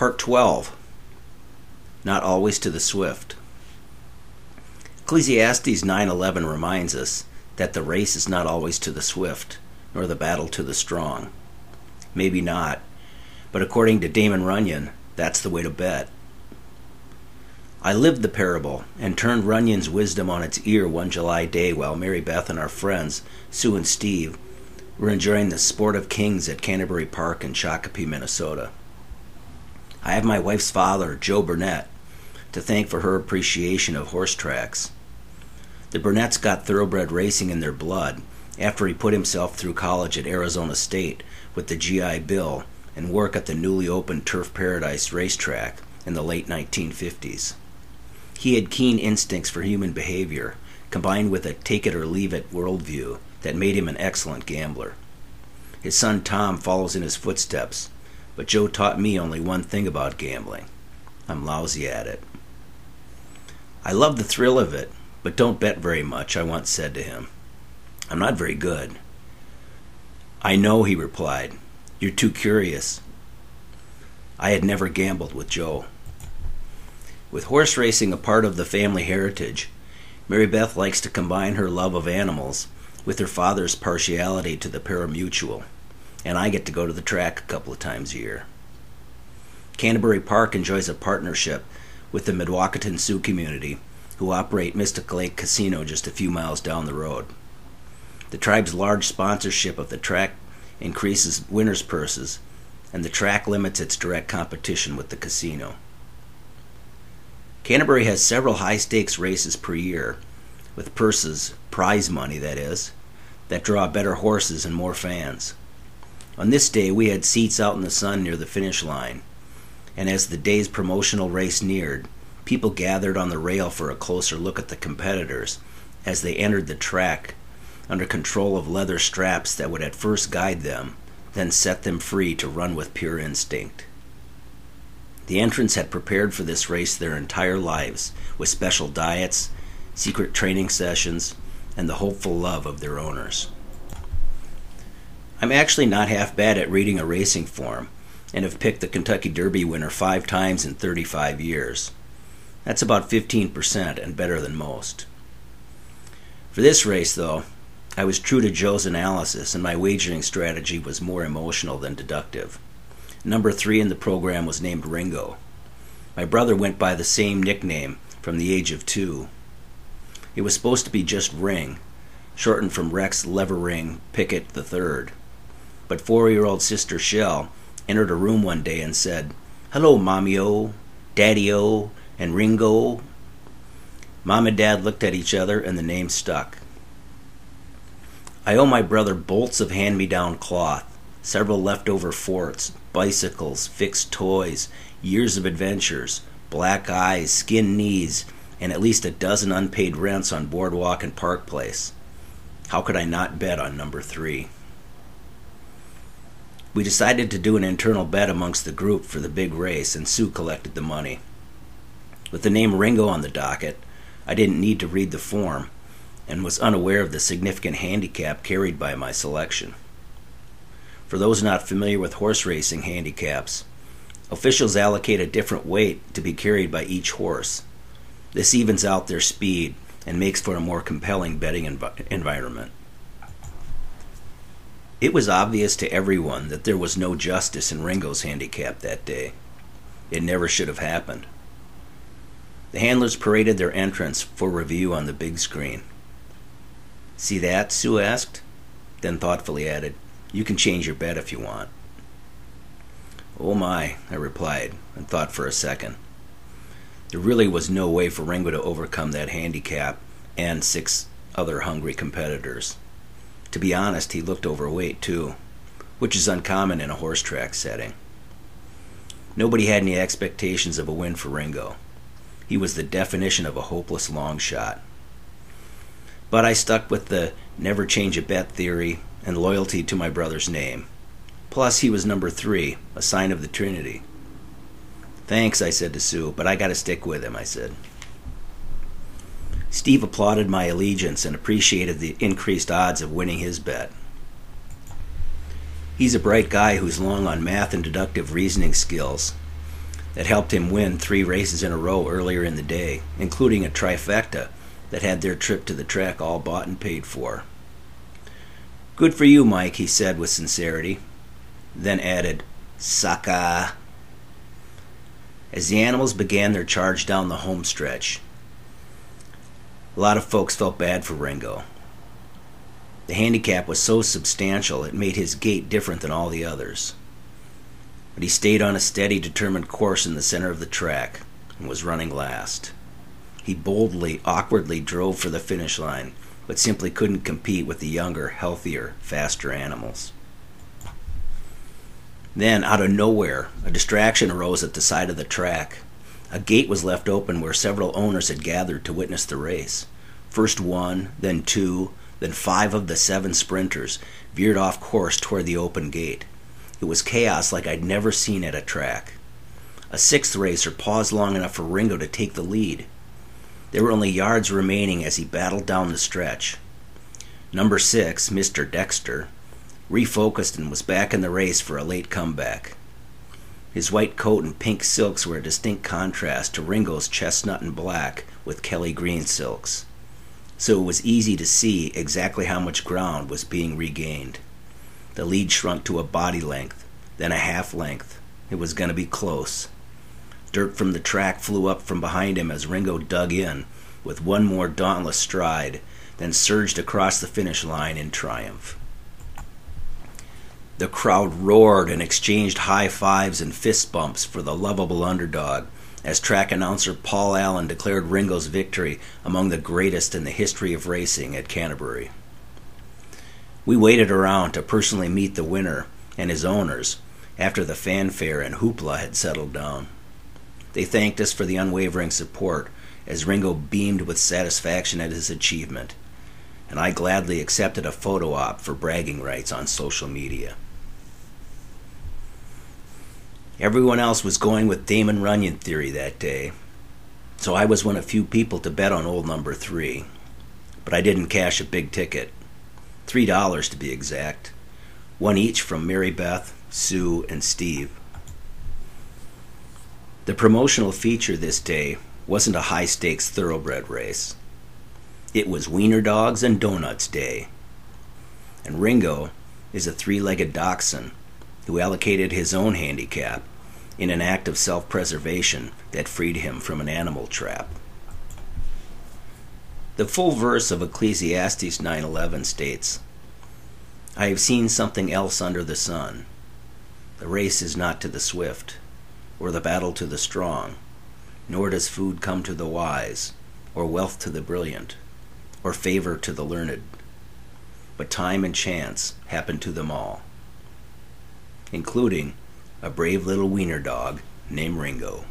Part 12 Not Always to the Swift. Ecclesiastes 9:11 reminds us that the race is not always to the swift, nor the battle to the strong. Maybe not, but according to Damon Runyon, that's the way to bet. I lived the parable and turned Runyon's wisdom on its ear one July day while Mary Beth and our friends, Sue and Steve, were enjoying the sport of kings at Canterbury Park in Shakopee, Minnesota. I have my wife's father, Joe Burnett, to thank for her appreciation of horse tracks. The Burnetts got thoroughbred racing in their blood after he put himself through college at Arizona State with the GI Bill and work at the newly opened Turf Paradise racetrack in the late 1950s. He had keen instincts for human behavior, combined with a take it or leave it worldview that made him an excellent gambler. His son Tom follows in his footsteps, but Joe taught me only one thing about gambling I'm lousy at it. I love the thrill of it, but don't bet very much, I once said to him. I'm not very good. I know, he replied. You're too curious. I had never gambled with Joe. With horse racing a part of the family heritage, Mary Beth likes to combine her love of animals with her father's partiality to the pari-mutuel, and I get to go to the track a couple of times a year. Canterbury Park enjoys a partnership with the Mdewakanton Sioux community, who operate Mystic Lake Casino just a few miles down the road. The tribe's large sponsorship of the track increases winners' purses, and the track limits its direct competition with the casino. Canterbury has several high stakes races per year, with purses, prize money that is, that draw better horses and more fans. On this day, we had seats out in the sun near the finish line, and as the day's promotional race neared, people gathered on the rail for a closer look at the competitors as they entered the track under control of leather straps that would at first guide them, then set them free to run with pure instinct. The entrants had prepared for this race their entire lives with special diets, secret training sessions, and the hopeful love of their owners. I'm actually not half bad at reading a racing form and have picked the Kentucky Derby winner five times in 35 years. That's about 15% and better than most. For this race, though, I was true to Joe's analysis, and my wagering strategy was more emotional than deductive. Number three in the program was named Ringo. My brother went by the same nickname from the age of two. It was supposed to be just Ring, shortened from Rex Levering Pickett III. But four year old sister Shell entered a room one day and said, Hello, Mommy-O, Daddy-O, and Ringo. Mom and Dad looked at each other and the name stuck. I owe my brother bolts of hand me down cloth, several leftover forts, bicycles, fixed toys, years of adventures, black eyes, skin knees, and at least a dozen unpaid rents on Boardwalk and Park Place. How could I not bet on number three? We decided to do an internal bet amongst the group for the big race, and Sue collected the money. With the name Ringo on the docket, I didn't need to read the form and was unaware of the significant handicap carried by my selection. For those not familiar with horse racing handicaps, officials allocate a different weight to be carried by each horse. This evens out their speed and makes for a more compelling betting env- environment. It was obvious to everyone that there was no justice in Ringo's handicap that day. It never should have happened. The handlers paraded their entrance for review on the big screen. See that? Sue asked, then thoughtfully added, you can change your bet if you want. Oh my, I replied, and thought for a second. There really was no way for Ringo to overcome that handicap and six other hungry competitors. To be honest, he looked overweight too, which is uncommon in a horse track setting. Nobody had any expectations of a win for Ringo. He was the definition of a hopeless long shot. But I stuck with the never change a bet theory and loyalty to my brother's name. Plus, he was number three, a sign of the Trinity. Thanks, I said to Sue, but I gotta stick with him, I said. Steve applauded my allegiance and appreciated the increased odds of winning his bet. He's a bright guy who's long on math and deductive reasoning skills, that helped him win three races in a row earlier in the day, including a trifecta that had their trip to the track all bought and paid for. Good for you, Mike, he said with sincerity, then added, Sucka. As the animals began their charge down the home stretch, a lot of folks felt bad for Ringo. The handicap was so substantial it made his gait different than all the others. But he stayed on a steady, determined course in the center of the track and was running last. He boldly, awkwardly drove for the finish line, but simply couldn't compete with the younger, healthier, faster animals. Then, out of nowhere, a distraction arose at the side of the track. A gate was left open where several owners had gathered to witness the race. First one, then two, then five of the seven sprinters veered off course toward the open gate. It was chaos like I'd never seen at a track. A sixth racer paused long enough for Ringo to take the lead. There were only yards remaining as he battled down the stretch. Number six, Mr. Dexter, refocused and was back in the race for a late comeback. His white coat and pink silks were a distinct contrast to Ringo's chestnut and black with Kelly green silks, so it was easy to see exactly how much ground was being regained. The lead shrunk to a body length, then a half length. It was going to be close. Dirt from the track flew up from behind him as Ringo dug in with one more dauntless stride, then surged across the finish line in triumph. The crowd roared and exchanged high fives and fist bumps for the lovable underdog as track announcer Paul Allen declared Ringo's victory among the greatest in the history of racing at Canterbury. We waited around to personally meet the winner and his owners after the fanfare and hoopla had settled down. They thanked us for the unwavering support as Ringo beamed with satisfaction at his achievement, and I gladly accepted a photo op for bragging rights on social media. Everyone else was going with Damon Runyon theory that day, so I was one of few people to bet on old number three. But I didn't cash a big ticket. Three dollars to be exact. One each from Mary Beth, Sue, and Steve. The promotional feature this day wasn't a high stakes thoroughbred race. It was Wiener Dogs and Donuts Day. And Ringo is a three legged dachshund who allocated his own handicap in an act of self preservation that freed him from an animal trap. The full verse of Ecclesiastes 9:11 states, "I have seen something else under the sun. The race is not to the swift, or the battle to the strong, nor does food come to the wise, or wealth to the brilliant, or favor to the learned, but time and chance happen to them all." Including a brave little wiener dog named Ringo.